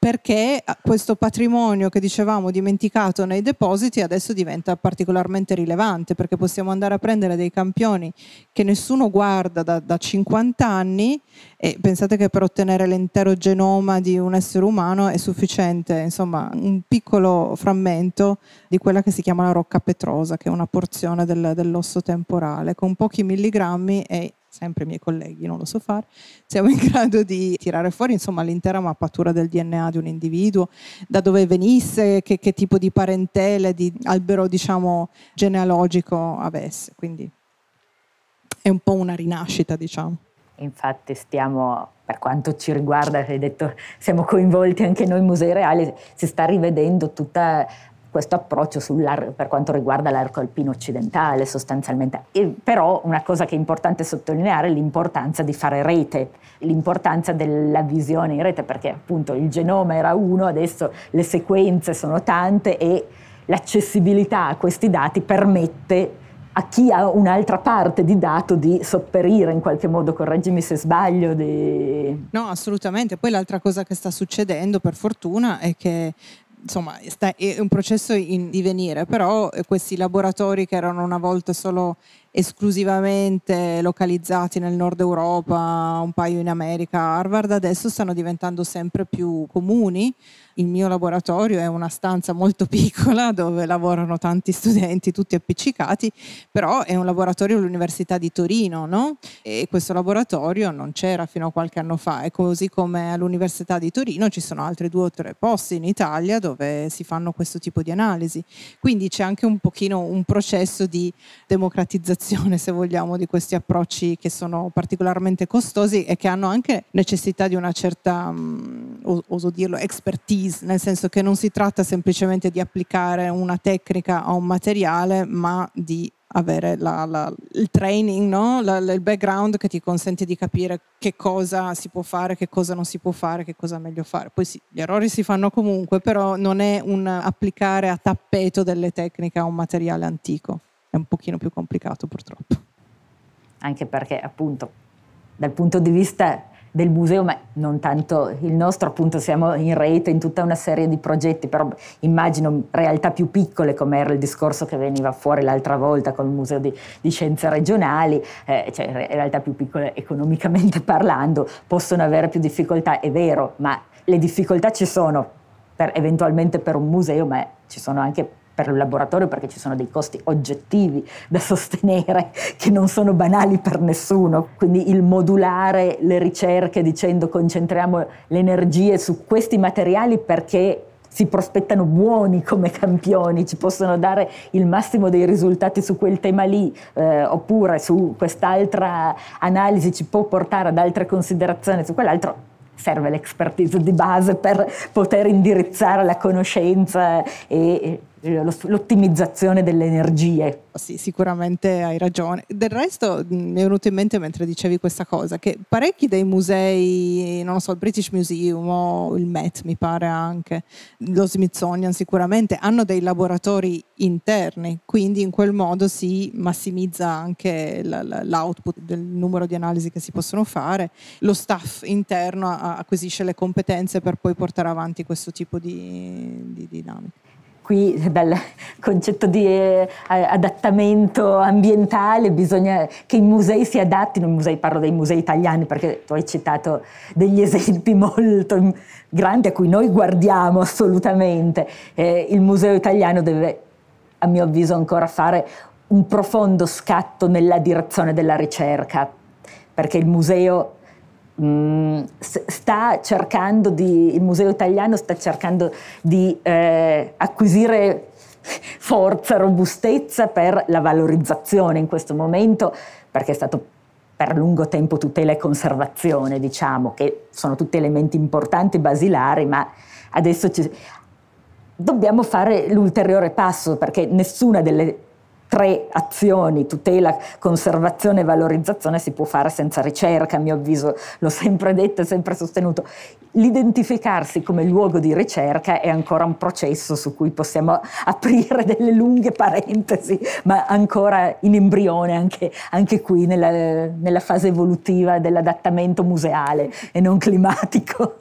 perché questo patrimonio che dicevamo dimenticato nei depositi adesso diventa particolarmente rilevante perché possiamo andare a prendere dei campioni che nessuno guarda da, da 50 anni e pensate che per ottenere l'intero genoma di un essere umano è sufficiente insomma un piccolo frammento di quella che si chiama la rocca petrosa che è una porzione del, dell'osso temporale con pochi milligrammi è sempre i miei colleghi, non lo so fare, siamo in [laughs] grado di tirare fuori insomma l'intera mappatura del DNA di un individuo, da dove venisse, che, che tipo di parentele, di albero diciamo genealogico avesse. Quindi è un po' una rinascita, diciamo. Infatti stiamo, per quanto ci riguarda, hai detto, siamo coinvolti anche noi musei reali, si sta rivedendo tutta questo approccio per quanto riguarda l'arco alpino occidentale sostanzialmente. E però una cosa che è importante sottolineare è l'importanza di fare rete, l'importanza della visione in rete, perché appunto il genoma era uno, adesso le sequenze sono tante e l'accessibilità a questi dati permette a chi ha un'altra parte di dato di sopperire in qualche modo, correggimi se sbaglio. Di... No, assolutamente. Poi l'altra cosa che sta succedendo, per fortuna, è che insomma è un processo in divenire, però questi laboratori che erano una volta solo esclusivamente localizzati nel nord Europa, un paio in America, Harvard, adesso stanno diventando sempre più comuni il mio laboratorio è una stanza molto [laughs] piccola dove lavorano tanti studenti, tutti appiccicati, però è un laboratorio all'Università di Torino, no? E questo laboratorio non c'era fino a qualche anno fa, e così come all'Università di Torino ci sono altri due o tre posti in Italia dove si fanno questo tipo di analisi. Quindi c'è anche un pochino un processo di democratizzazione, se vogliamo, di questi approcci che sono particolarmente costosi e che hanno anche necessità di una certa, um, oso dirlo, expertise expertise, nel senso che non si tratta semplicemente di applicare una tecnica a un materiale, ma di avere la, la, il training, no? la, il background che ti consente di capire che cosa si può fare, che cosa non si può fare, che cosa è meglio fare. Poi sì, gli errori si fanno comunque, però non è un applicare a tappeto delle tecniche a un materiale antico, è un pochino più complicato purtroppo. Anche perché appunto dal punto di vista del museo, ma non tanto il nostro, appunto siamo in rete in tutta una serie di progetti, però immagino realtà più piccole come era il discorso che veniva fuori l'altra volta con il Museo di, di Scienze Regionali, eh, cioè realtà più piccole economicamente [laughs] parlando, possono avere più difficoltà, è vero, ma le difficoltà ci sono per, eventualmente per un museo, ma ci sono anche per il laboratorio perché ci sono dei costi oggettivi da sostenere [laughs] che non sono banali per nessuno. Quindi il modulare le ricerche dicendo concentriamo le energie su questi materiali perché si prospettano buoni come campioni, ci possono dare il massimo dei risultati su quel tema lì, eh, oppure su quest'altra analisi ci può portare ad altre considerazioni su quell'altro, serve l'expertise di base per poter indirizzare la conoscenza e l'ottimizzazione delle energie. Sì, sicuramente hai ragione. Del resto mi è venuto in mente mentre dicevi questa cosa che parecchi dei musei, non so, il British Museum o il Met mi pare anche, lo Smithsonian sicuramente, hanno dei laboratori interni, quindi in quel modo si massimizza anche l'output del numero di analisi che si possono fare, lo staff interno acquisisce le competenze per poi portare avanti questo tipo di, di dinamica qui dal [laughs] concetto di eh, adattamento ambientale bisogna che i musei si adattino, i musei, parlo dei musei italiani perché tu hai citato degli esempi [laughs] molto grandi a cui noi guardiamo assolutamente. Eh, il museo italiano deve, a mio avviso, ancora fare un profondo scatto nella direzione della ricerca, perché il museo Mm, sta cercando di, il Museo Italiano sta cercando di eh, acquisire forza, robustezza per la valorizzazione in questo momento, perché è stato per lungo tempo tutela e conservazione, diciamo, che sono tutti elementi importanti, basilari, ma adesso ci, dobbiamo fare l'ulteriore passo, perché nessuna delle tre azioni, tutela, conservazione e valorizzazione, si può fare senza ricerca, a mio avviso, l'ho sempre detto e sempre sostenuto. L'identificarsi come luogo di ricerca è ancora un processo su cui possiamo aprire delle lunghe parentesi, ma ancora in embrione anche, anche qui nella, nella fase evolutiva dell'adattamento museale e non climatico.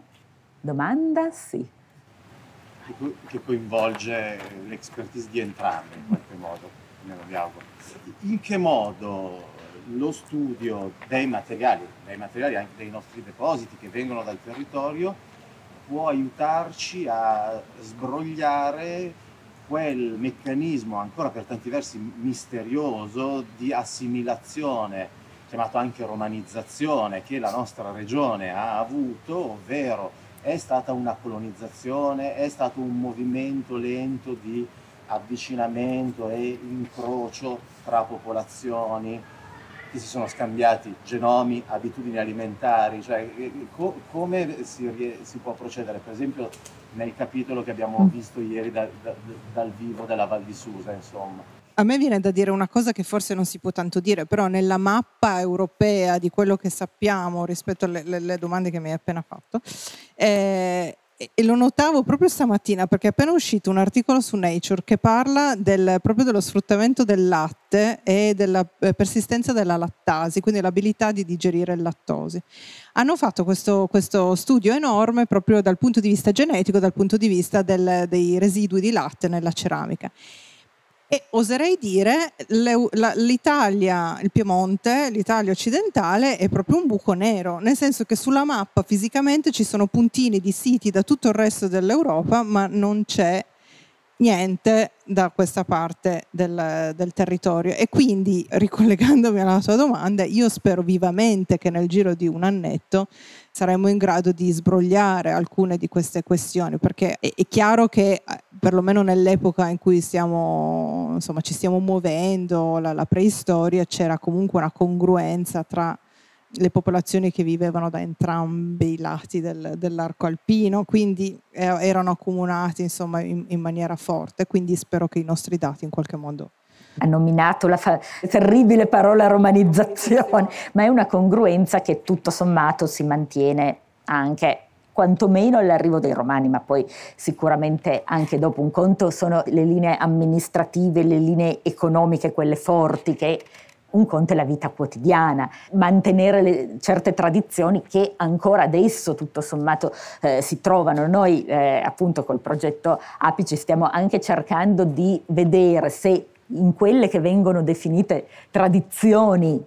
[laughs] Domanda? Sì che coinvolge l'expertise di entrambi in qualche modo, me lo auguro. In che modo lo studio dei materiali, dei materiali anche dei nostri depositi che vengono dal territorio, può aiutarci a sbrogliare quel meccanismo ancora per tanti versi misterioso di assimilazione chiamato anche romanizzazione, che la nostra regione ha avuto, ovvero è stata una colonizzazione, è stato un movimento lento di avvicinamento e incrocio tra popolazioni che si sono scambiati genomi, abitudini alimentari, cioè co- come si, si, può procedere? Per esempio nel capitolo che abbiamo mm. visto ieri da, da, dal vivo della Val di Susa, insomma a me viene da dire una cosa che forse non si può tanto dire, però nella mappa europea di quello che sappiamo rispetto alle, alle domande che mi hai appena fatto, eh, e lo notavo proprio stamattina perché è appena uscito un articolo su Nature che parla del, proprio dello sfruttamento del latte e della eh, persistenza della lattasi, quindi l'abilità di digerire il lattosi. Hanno fatto questo, questo, studio enorme proprio dal punto di vista genetico, dal punto di vista del, dei residui di latte nella ceramica. E oserei dire l'Italia, il Piemonte, l'Italia occidentale è proprio un buco nero, nel senso che sulla mappa fisicamente ci sono puntini di siti da tutto il resto dell'Europa, ma non c'è niente da questa parte del, del, territorio. E quindi, ricollegandomi alla tua domanda, io spero vivamente che nel giro di un annetto saremo in grado di sbrogliare alcune di queste questioni, perché è, è chiaro che eh, perlomeno nell'epoca in cui stiamo, insomma, ci stiamo muovendo, la, la preistoria, c'era comunque una congruenza tra le popolazioni che vivevano da entrambi i lati del, dell'arco alpino, quindi eh, erano accomunati insomma, in, in, maniera forte, quindi spero che i nostri dati in qualche modo... Ha nominato la fa- terribile parola romanizzazione, ma è una congruenza che tutto sommato si mantiene anche quantomeno all'arrivo dei romani, ma poi sicuramente anche dopo un conto sono le linee amministrative, le linee economiche, quelle forti che un conto è la vita quotidiana, mantenere le, certe tradizioni che ancora adesso tutto sommato eh, si trovano. Noi eh, appunto col progetto Apici stiamo anche cercando di vedere se in quelle che vengono definite tradizioni,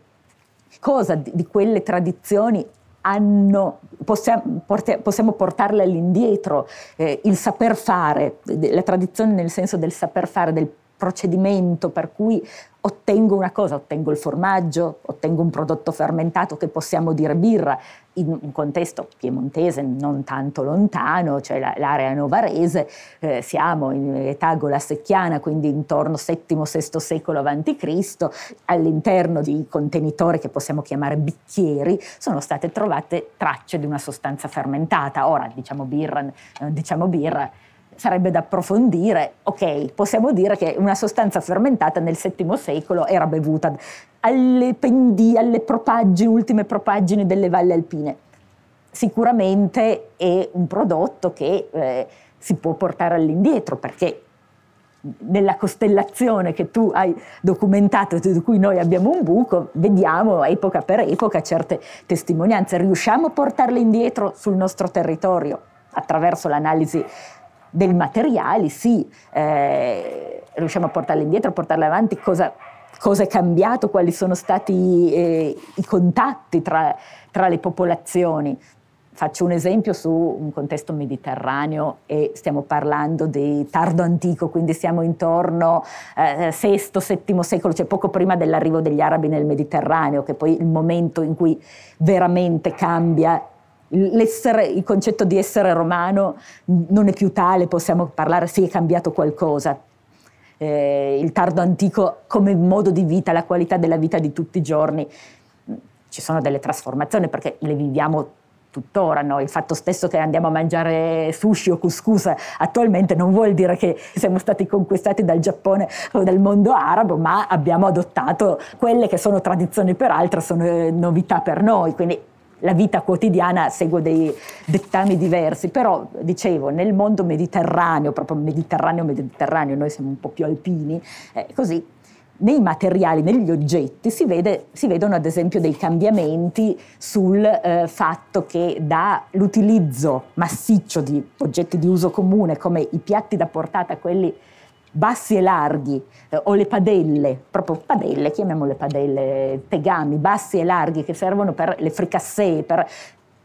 cosa di, di quelle tradizioni hanno, possiamo, possiamo, portarle all'indietro, eh, il saper fare, la tradizione nel senso del saper fare, del procedimento per cui ottengo una cosa, ottengo il formaggio, ottengo un prodotto fermentato che possiamo dire birra, in un contesto piemontese non tanto lontano, cioè l'area novarese, eh, siamo in età golasecchiana, quindi intorno VII-VI secolo a.C., all'interno di contenitori che possiamo chiamare bicchieri, sono state trovate tracce di una sostanza fermentata. Ora diciamo birra, eh, diciamo birra sarebbe da approfondire. Ok, possiamo dire che una sostanza fermentata nel VII secolo era bevuta alle, pendi, alle propaggini, ultime propaggini delle valli alpine. Sicuramente è un prodotto che eh, si può portare all'indietro perché nella costellazione che tu hai documentato, di cui noi abbiamo un buco, vediamo epoca per epoca certe testimonianze. Riusciamo a portarle indietro sul nostro territorio attraverso l'analisi dei materiali, sì, eh, riusciamo a portarle indietro, a portarle avanti, cosa, cosa è cambiato, quali sono stati eh, i contatti tra, tra le popolazioni. Faccio un esempio su un contesto mediterraneo e stiamo parlando di tardo antico, quindi siamo intorno al eh, VI, VII secolo, cioè poco prima dell'arrivo degli arabi nel Mediterraneo, che poi il momento in cui veramente cambia il concetto di essere romano non è più tale, possiamo parlare, sì è cambiato qualcosa. Eh, il tardo antico come modo di vita, la qualità della vita di tutti i giorni, ci sono delle trasformazioni perché le viviamo tuttora. No? Il fatto stesso che andiamo a mangiare sushi o couscous attualmente non vuol dire che siamo stati conquistati dal Giappone o dal mondo arabo, ma abbiamo adottato quelle che sono tradizioni per altri, sono eh, novità per noi. Quindi la vita quotidiana segue dei dettami diversi, però dicevo nel mondo mediterraneo, proprio mediterraneo mediterraneo, noi siamo un po' più alpini, eh, così nei materiali, negli oggetti si, vede, si, vedono ad esempio dei cambiamenti sul eh, fatto che dall'utilizzo massiccio di oggetti di uso comune come i piatti da portata, quelli bassi e larghi, eh, o le padelle, proprio padelle, chiamiamole padelle, tegami, bassi e larghi che servono per le fricassee, per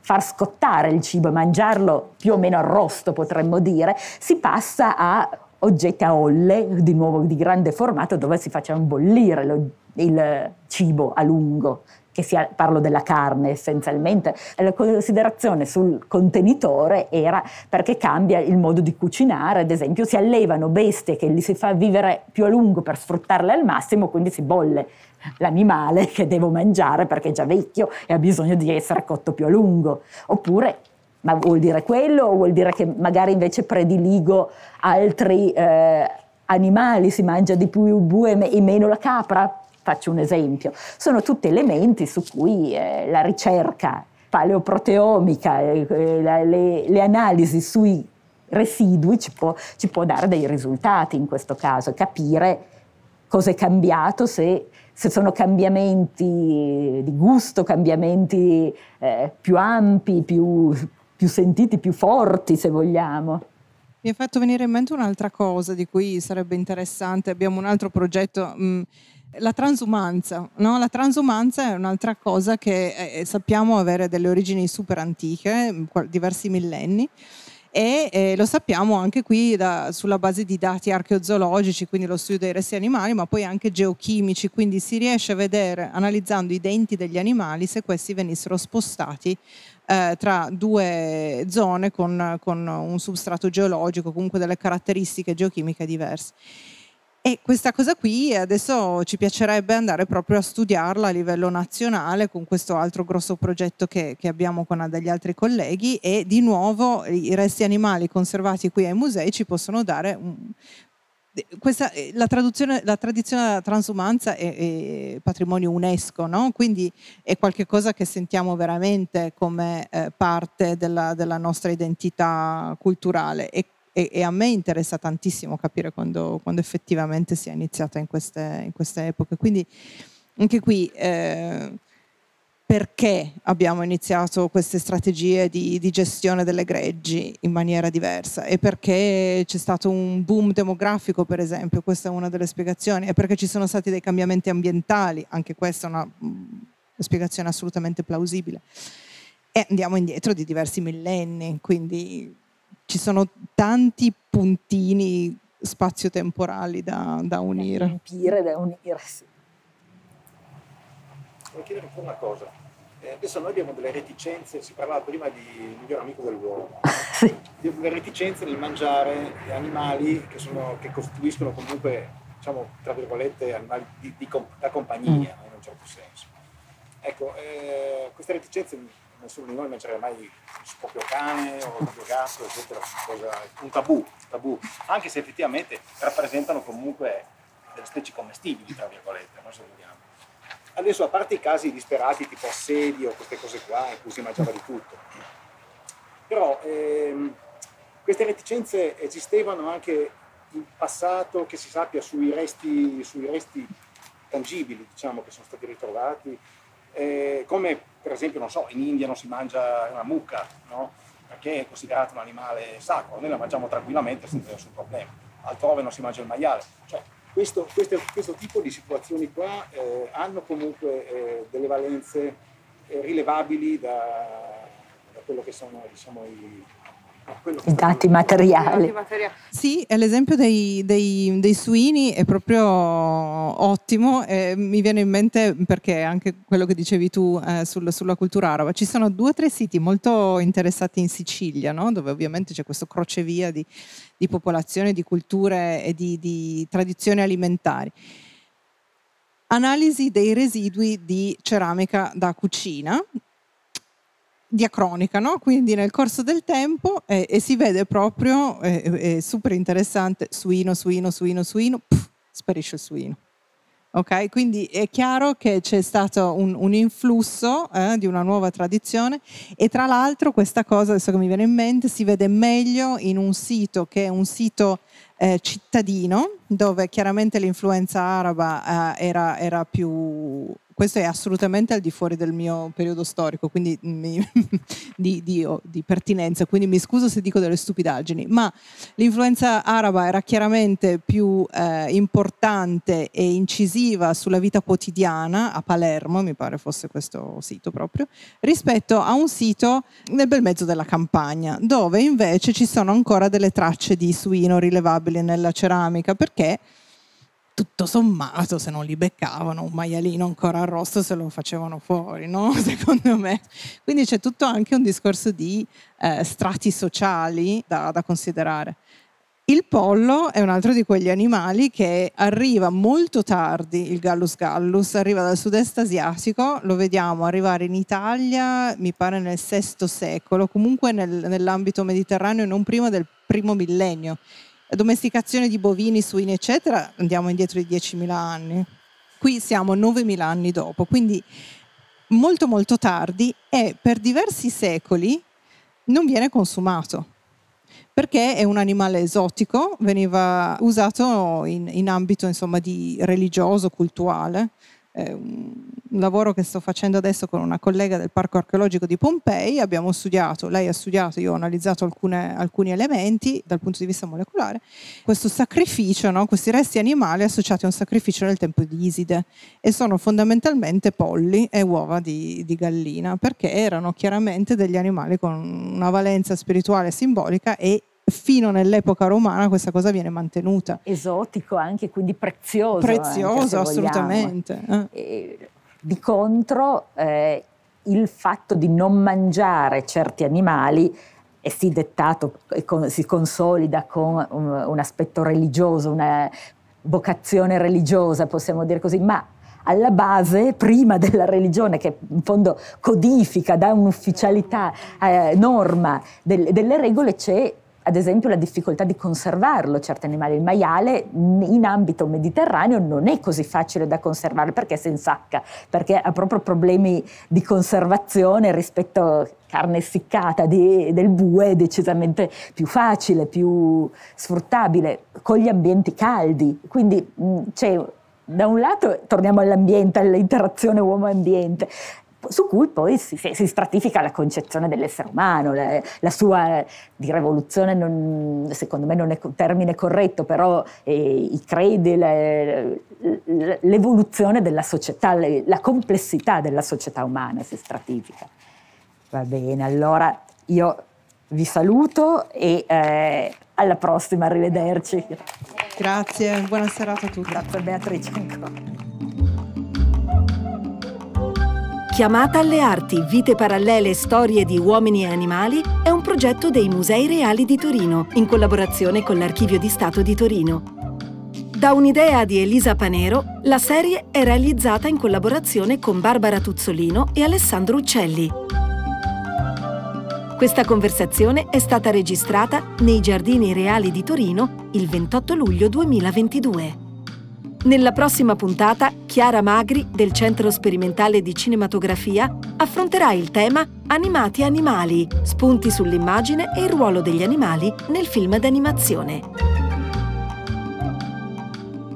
far scottare il cibo e mangiarlo più o meno arrosto, potremmo dire, si passa a oggetti a olle, di nuovo di grande formato, dove si facciano bollire il cibo a lungo, che sia, parlo della carne essenzialmente, la considerazione sul contenitore era perché cambia il modo di cucinare, ad esempio si allevano bestie che li si fa vivere più a lungo per sfruttarle al massimo, quindi si bolle l'animale che devo mangiare perché è già vecchio e ha bisogno di essere cotto più a lungo. Oppure, ma vuol dire quello o vuol dire che magari invece prediligo altri eh, animali, si mangia di più il bue e meno la capra? Faccio un esempio. Sono tutti elementi su cui eh, la ricerca paleoproteomica, eh, le, le, analisi sui residui ci può, ci può dare dei risultati in questo caso, capire cosa è cambiato, se se sono cambiamenti di gusto, cambiamenti eh, più ampi, più, più sentiti, più forti se vogliamo. Mi ha fatto venire in mente un'altra cosa di cui sarebbe interessante, abbiamo un altro progetto, mh, mm, la transumanza. No? La transumanza è un'altra cosa che eh, sappiamo avere delle origini super antiche, mm, diversi millenni e eh, lo sappiamo anche qui da, sulla base di dati archeozoologici, quindi lo studio dei resti animali, ma poi anche geochimici, quindi si riesce a vedere, analizzando i denti degli animali, se questi venissero spostati eh, tra due zone con, con un substrato geologico, comunque delle caratteristiche geochimiche diverse. E questa cosa qui adesso ci piacerebbe andare proprio a studiarla a livello nazionale con questo altro grosso progetto che, che abbiamo con degli altri colleghi e di nuovo i resti animali conservati qui ai musei ci possono dare un, questa, la, la, tradizione della transumanza è, è patrimonio UNESCO, no? quindi è qualcosa che sentiamo veramente come eh, parte della, della, nostra identità culturale e e, e, a me interessa tantissimo capire quando, quando effettivamente si è iniziata in queste, in queste epoche. Quindi anche qui eh, perché abbiamo iniziato queste strategie di, di, gestione delle greggi in maniera diversa e perché c'è stato un boom demografico, per esempio, questa è una delle spiegazioni, e perché ci sono stati dei cambiamenti ambientali, anche questa è una, una spiegazione assolutamente plausibile. E andiamo indietro di diversi millenni, quindi ci sono tanti puntini spazio-temporali da, da unire. Da riempire, da unire, sì. Volevo chiedere ancora una cosa. Eh, adesso noi abbiamo delle reticenze, si parlava prima di miglior amico dell'uomo, [laughs] sì. delle reticenze nel mangiare animali che, sono, che costituiscono comunque, diciamo, tra virgolette, animali di, di, da compagnia, mm. in un certo senso. Ecco, eh, queste reticenze nessuno di noi mangerebbe mai il proprio cane o il proprio gatto, eccetera, un tabù, tabù, anche se effettivamente rappresentano comunque delle specie commestibili, tra virgolette, no? se vogliamo. Adesso, a parte i casi disperati tipo assedio, queste cose qua, in cui si mangiava di tutto, però ehm, queste reticenze esistevano anche in passato, che si sappia, sui resti, sui resti tangibili, diciamo, che sono stati ritrovati, eh, come per esempio, non so, in India non si mangia una mucca, no? perché è considerato un animale sacro, noi la mangiamo tranquillamente senza nessun problema, altrove non si mangia il maiale. Cioè, questo, questo, questo tipo di situazioni qua eh, hanno comunque eh, delle valenze eh, rilevabili da, da, quello che sono diciamo, i, i dati materiali. Sì, l'esempio dei, dei, dei, suini è proprio ottimo. Eh, mi viene in mente perché anche quello che dicevi tu eh, sul, sulla cultura araba. Ci sono due o tre siti molto interessati in Sicilia, no? dove ovviamente c'è questo crocevia di, di popolazione, di culture e di, di tradizioni alimentari analisi dei residui di ceramica da cucina diacronica, no? quindi nel corso del tempo eh, e si vede proprio, eh, è super interessante, suino, suino, suino, suino, pff, sparisce il suino. Ok, quindi è chiaro che c'è stato un, un influsso eh, di una nuova tradizione e tra l'altro questa cosa, adesso che mi viene in mente, si vede meglio in un sito che è un sito eh, cittadino dove chiaramente l'influenza araba eh, era, era più questo è assolutamente al di fuori del mio periodo storico, quindi mi, [laughs] di, di, di, pertinenza, quindi mi scuso se dico delle stupidaggini, ma l'influenza araba era chiaramente più eh, importante e incisiva sulla vita quotidiana a Palermo, mi pare fosse questo sito proprio, rispetto a un sito nel bel mezzo della campagna, dove invece ci sono ancora delle tracce di suino rilevabili nella ceramica, perché tutto sommato, se non li beccavano, un maialino ancora arrosto se lo facevano fuori, no? [laughs] Secondo me. Quindi c'è tutto anche un discorso di eh, strati sociali da, da considerare. Il pollo è un altro di quegli animali che arriva molto tardi, il Gallus gallus, arriva dal sud-est asiatico, lo vediamo arrivare in Italia, mi pare nel VI secolo, comunque nel, nell'ambito mediterraneo non prima del primo millennio. Domesticazione di bovini, suini, eccetera, andiamo indietro di 10.000 anni. Qui siamo 9.000 anni dopo, quindi molto molto tardi e per diversi secoli non viene consumato perché è un animale esotico, veniva usato in, in ambito insomma, di religioso, cultuale. Un lavoro che sto facendo adesso con una collega del Parco Archeologico di Pompei. Abbiamo studiato, lei ha studiato, io ho analizzato alcune, alcuni elementi dal punto di vista molecolare. Questo sacrificio, no? questi resti animali associati a un sacrificio nel tempo di Iside e sono fondamentalmente polli e uova di, di gallina perché erano chiaramente degli animali con una valenza spirituale simbolica e fino nell'epoca romana questa cosa viene mantenuta. Esotico anche, quindi prezioso. Prezioso, anche, assolutamente. Eh. di contro, eh, il fatto di non mangiare certi animali è sì dettato e con, si consolida con un, un aspetto religioso, una vocazione religiosa, possiamo dire così, ma alla base, prima della religione, che in fondo codifica, dà un'ufficialità, eh, norma del, delle regole, c'è ad esempio la difficoltà di conservarlo certi animali. Il maiale in ambito mediterraneo non è così facile da conservare perché si insacca, perché ha proprio problemi di conservazione rispetto a carne essiccata di, del bue, decisamente più facile, più sfruttabile, con gli ambienti caldi. Quindi c'è da un lato torniamo all'ambiente, all'interazione uomo-ambiente, su cui poi si, si, stratifica la concezione dell'essere umano, la, la sua di rivoluzione non, secondo me non è un termine corretto, però eh, i credi, le, l'evoluzione della società, le, la complessità della società umana si stratifica. Va bene, allora io vi saluto e eh, alla prossima, arrivederci. Grazie, buona serata a tutti. Grazie Beatrice ancora. Chiamata alle arti, vite parallele, storie di uomini e animali è un progetto dei Musei Reali di Torino, in collaborazione con l'Archivio di Stato di Torino. Da un'idea di Elisa Panero, la serie è realizzata in collaborazione con Barbara Tuzzolino e Alessandro Uccelli. Questa conversazione è stata registrata nei Giardini Reali di Torino il 28 luglio 2022. Nella prossima puntata, Chiara Magri, del Centro Sperimentale di Cinematografia, affronterà il tema Animati animali, spunti sull'immagine e il ruolo degli animali nel film d'animazione.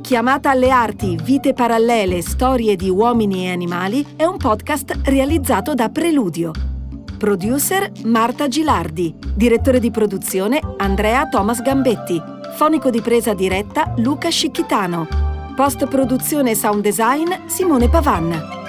Chiamata alle arti, vite parallele, storie di uomini e animali è un podcast realizzato da Preludio. Producer Marta Gilardi, direttore di produzione Andrea Thomas Gambetti, fonico di presa diretta Luca Scicchitano. Post produzione sound design Simone Pavan.